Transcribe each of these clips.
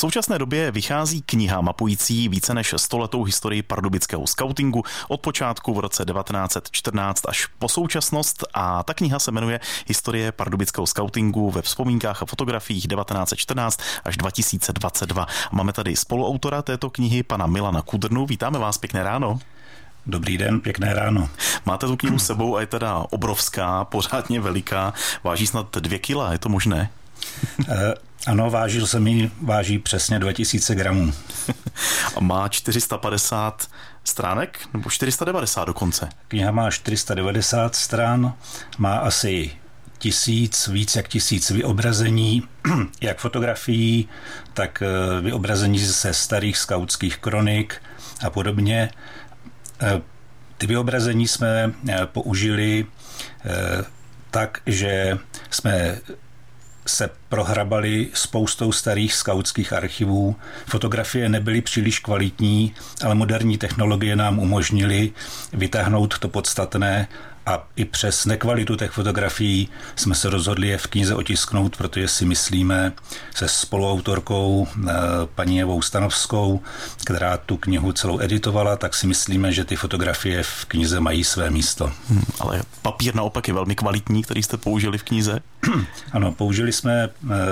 V současné době vychází kniha mapující více než stoletou historii pardubického skautingu od počátku v roce 1914 až po současnost a ta kniha se jmenuje Historie pardubického skautingu ve vzpomínkách a fotografiích 1914 až 2022. Máme tady spoluautora této knihy, pana Milana Kudrnu. Vítáme vás, pěkné ráno. Dobrý den, pěkné ráno. Máte tu knihu s sebou a je teda obrovská, pořádně veliká, váží snad dvě kila, je to možné? Eh, ano, vážil jsem ji, váží přesně 2000 gramů. A má 450 stránek, nebo 490 dokonce? Kniha má 490 stran, má asi tisíc, víc jak tisíc vyobrazení, jak fotografií, tak eh, vyobrazení ze starých skautských kronik a podobně. Eh, ty vyobrazení jsme použili tak, že jsme se prohrabali spoustou starých skautských archivů. Fotografie nebyly příliš kvalitní, ale moderní technologie nám umožnily vytáhnout to podstatné a i přes nekvalitu těch fotografií jsme se rozhodli je v knize otisknout, protože si myslíme se spoluautorkou eh, paní Evou Stanovskou, která tu knihu celou editovala, tak si myslíme, že ty fotografie v knize mají své místo. Hmm, ale papír naopak je velmi kvalitní, který jste použili v knize? Ano, použili jsme, eh,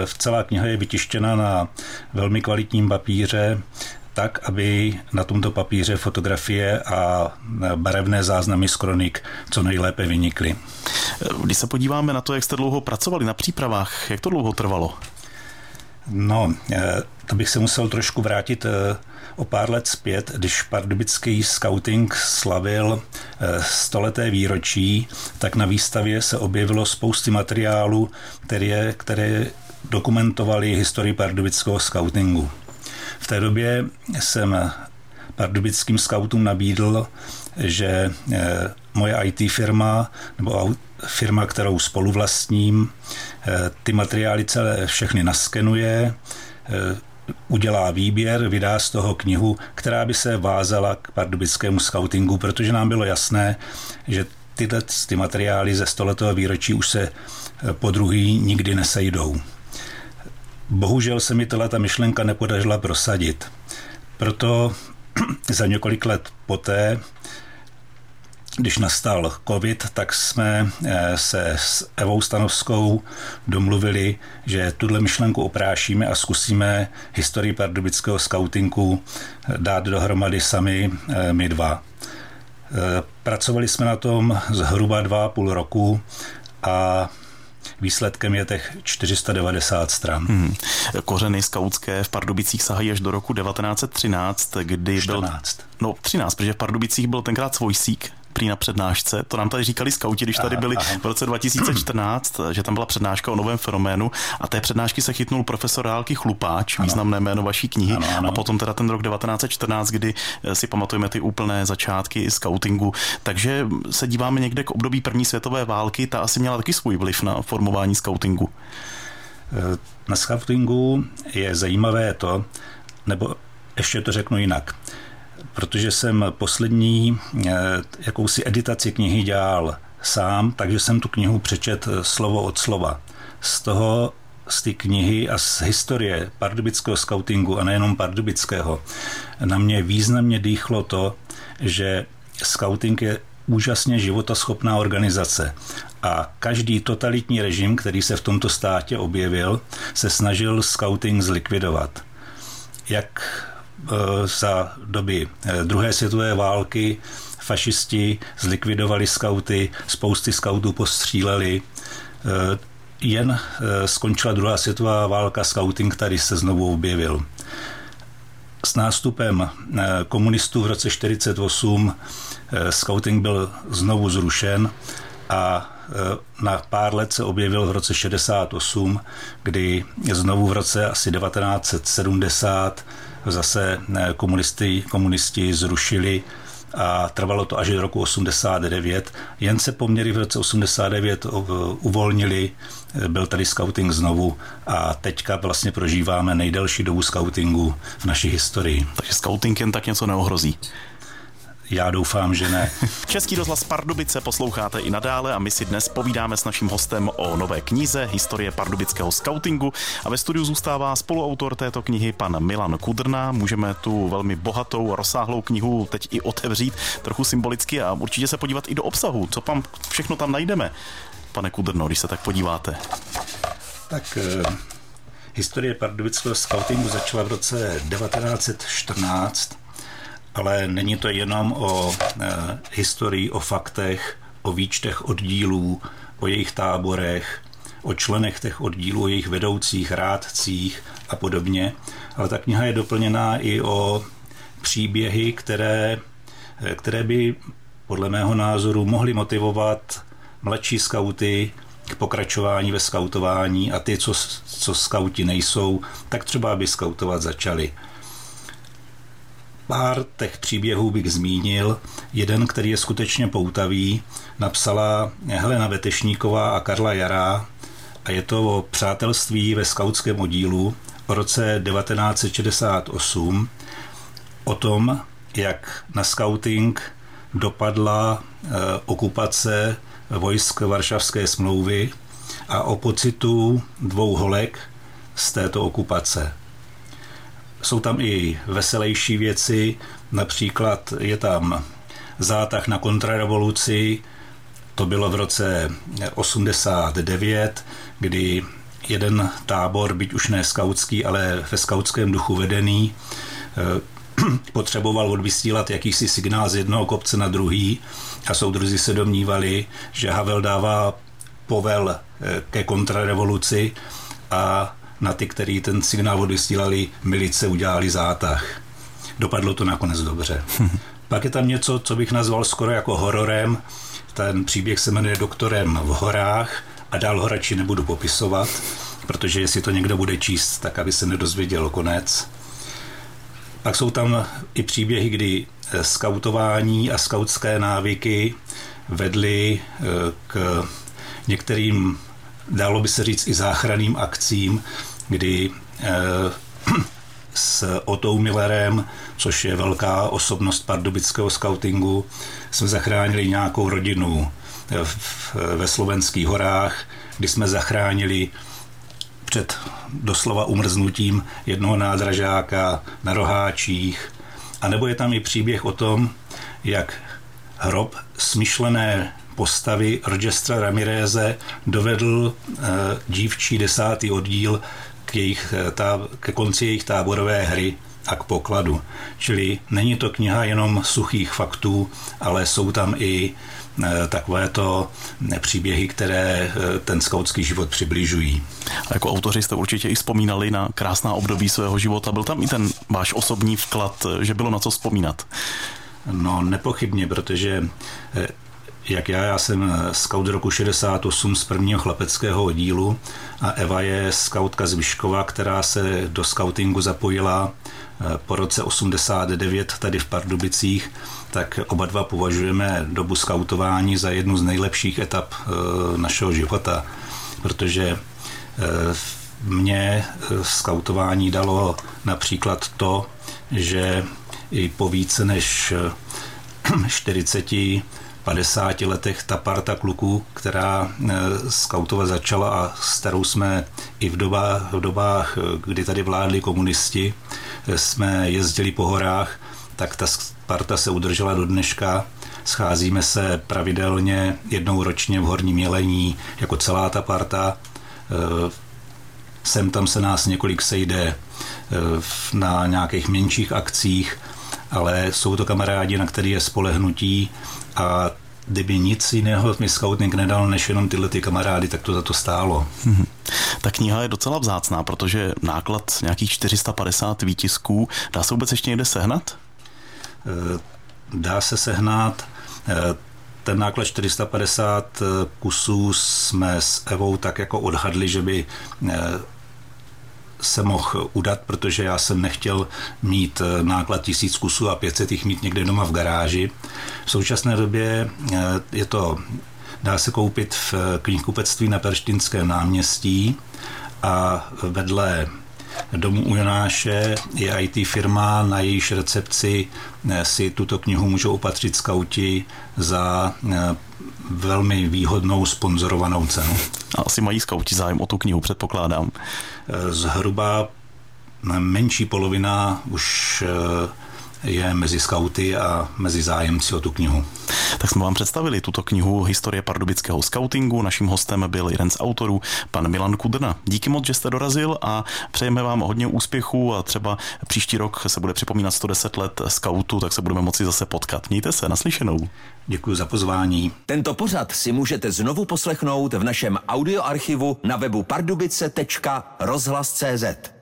v celá kniha je vytištěna na velmi kvalitním papíře, tak, aby na tomto papíře fotografie a barevné záznamy z kronik co nejlépe vynikly. Když se podíváme na to, jak jste dlouho pracovali na přípravách, jak to dlouho trvalo? No, eh, to bych se musel trošku vrátit eh, o pár let zpět, když pardubický scouting slavil eh, stoleté výročí, tak na výstavě se objevilo spousty materiálů, které, které dokumentovali historii pardubického scoutingu. V té době jsem pardubickým scoutům nabídl, že eh, moje IT firma nebo firma, kterou spoluvlastním, eh, ty materiály celé všechny naskenuje, eh, udělá výběr, vydá z toho knihu, která by se vázala k pardubickému scoutingu, protože nám bylo jasné, že tyhle ty materiály ze stoletého výročí už se po druhý nikdy nesejdou. Bohužel se mi ta myšlenka nepodařila prosadit. Proto za několik let poté, když nastal covid, tak jsme eh, se s Evou Stanovskou domluvili, že tuhle myšlenku oprášíme a zkusíme historii pardubického skautingu dát dohromady sami eh, my dva. Eh, pracovali jsme na tom zhruba dva půl roku a Výsledkem je těch 490 stran. Hmm. Kořeny skautské v Pardubicích sahají až do roku 1913, kdy 14. byl... No 13, protože v Pardubicích byl tenkrát svojsík, prý na přednášce. To nám tady říkali skauti, když tady byli v roce 2014, že tam byla přednáška o novém fenoménu a té přednášky se chytnul profesor Rálky Chlupáč, ano. významné jméno vaší knihy, ano, ano. a potom teda ten rok 1914, kdy eh, si pamatujeme ty úplné začátky skautingu. Takže se díváme někde k období první světové války, ta asi měla taky svůj vliv na formování skautingu. Eh, na skautingu je zajímavé to, nebo ještě to řeknu jinak protože jsem poslední eh, jakousi editaci knihy dělal sám, takže jsem tu knihu přečet eh, slovo od slova. Z toho z té knihy a z historie pardubického skautingu a nejenom pardubického na mě významně dýchlo to, že skauting je úžasně životaschopná organizace a každý totalitní režim, který se v tomto státě objevil, se snažil skauting zlikvidovat. Jak za doby eh, druhé světové války fašisti zlikvidovali skauty, spousty skautů postříleli. Eh, jen skončila druhá světová válka, skauting tady se znovu objevil. S nástupem komunistů v roce 1948 skauting byl znovu zrušen a na pár let se objevil v roce 68, kdy znovu v roce asi 1970 zase eh, komunisti, komunisti zrušili a trvalo to až do roku 89. Jen se poměry v roce 89 eh, uvolnili, eh, byl tady scouting znovu a teďka vlastně prožíváme nejdelší dobu scoutingu v naší historii. Takže scouting jen tak něco neohrozí? Já doufám, že ne. Český rozhlas Pardubice posloucháte i nadále a my si dnes povídáme s naším hostem o nové knize Historie pardubického scoutingu a ve studiu zůstává spoluautor této knihy pan Milan Kudrna. Můžeme tu velmi bohatou, rozsáhlou knihu teď i otevřít trochu symbolicky a určitě se podívat i do obsahu, co tam všechno tam najdeme. Pane Kudrno, když se tak podíváte. Tak eh, historie pardubického scoutingu začala v roce 1914 ale není to jenom o e, historii, o faktech, o výčtech oddílů, o jejich táborech, o členech těch oddílů, o jejich vedoucích, rádcích a podobně, ale ta kniha je doplněná i o příběhy, které, eh, které by podle mého názoru mohly motivovat mladší skauty k pokračování ve skautování a ty, co, co skauti nejsou, tak třeba aby skautovat začali. Pár těch příběhů bych zmínil. Jeden, který je skutečně poutavý, napsala Helena Vetešníková a Karla Jará a je to o přátelství ve skautském oddílu v roce 1968 o tom, jak na scouting dopadla eh, okupace vojsk Varšavské smlouvy a o pocitu dvou holek z této okupace. Jsou tam i veselější věci, například je tam zátah na kontrarevoluci, to bylo v roce 89, kdy jeden tábor, byť už ne skautský, ale ve skautském duchu vedený, eh, potřeboval odvysílat jakýsi signál z jednoho kopce na druhý a soudruzi se domnívali, že Havel dává povel eh, ke kontrarevoluci a na ty, který ten signál odvysílali milice, udělali zátah. Dopadlo to nakonec dobře. Pak je tam něco, co bych nazval skoro jako hororem. Ten příběh se jmenuje Doktorem v horách a dál ho radši nebudu popisovat, protože jestli to někdo bude číst, tak aby se nedozvěděl konec. Pak jsou tam i příběhy, kdy eh, skautování a skautské návyky vedly eh, k některým dalo by se říct i záchranným akcím, kdy eh, s Otou Millerem, což je velká osobnost pardubického scoutingu, jsme zachránili nějakou rodinu ve slovenských horách, kdy jsme zachránili před doslova umrznutím jednoho nádražáka na roháčích. A nebo je tam i příběh o tom, jak hrob smyšlené postavy Rogestra Ramireze dovedl eh, dívčí desátý oddíl k, jejich, eh, tá, ke konci jejich táborové hry a k pokladu. Čili není to kniha jenom suchých faktů, ale jsou tam i eh, takovéto příběhy, které ten skautský život přibližují. A jako autoři jste určitě i vzpomínali na krásná období svého života. Byl tam i ten váš osobní vklad, že bylo na co vzpomínat? No nepochybně, protože jak já, já jsem scout roku 68 z prvního chlapeckého oddílu a Eva je scoutka z Vyškova, která se do scoutingu zapojila eh, po roce 89 tady v Pardubicích, tak oba dva považujeme dobu skautování za jednu z nejlepších etap eh, našeho života, protože eh, mě skautování dalo například to, že i po více než 40 50 letech ta parta kluků, která eh, skautovat začala a s kterou jsme i v dobách, v dobách, eh, kdy tady vládli komunisti, eh, jsme jezdili po horách, tak ta parta se udržela do dneška. Scházíme se pravidelně jednou ročně v Horním Jelení, jako celá ta parta. Sem tam se nás několik sejde na nějakých menších akcích, ale jsou to kamarádi, na který je spolehnutí a kdyby nic jiného mi scouting nedal než jenom tyhle ty kamarády, tak to za to stálo. Hmm. Ta kniha je docela vzácná, protože náklad nějakých 450 výtisků, dá se vůbec ještě někde sehnat? Eh, dá se sehnat. Eh, ten náklad 450 kusů jsme s Evou tak jako odhadli, že by eh, se mohl udat, protože já jsem nechtěl mít eh, náklad tisíc kusů a 500 jich mít někde doma v garáži. V současné době eh, je to, dá se koupit v knihkupectví na Perštinském náměstí a vedle domu u Jonáše je IT firma, na jejíž recepci eh, si tuto knihu můžou opatřit skauti za eh, velmi výhodnou sponzorovanou cenu. A asi mají skauti zájem o tu knihu, předpokládám. Zhruba menší polovina už je mezi skauty a mezi zájemci o tu knihu. Tak jsme vám představili tuto knihu Historie pardubického skautingu. Naším hostem byl jeden z autorů, pan Milan Kudrna. Díky moc, že jste dorazil a přejeme vám hodně úspěchů a třeba příští rok se bude připomínat 110 let skautu, tak se budeme moci zase potkat. Mějte se, naslyšenou. Děkuji za pozvání. Tento pořad si můžete znovu poslechnout v našem audioarchivu na webu pardubice.rozhlas.cz.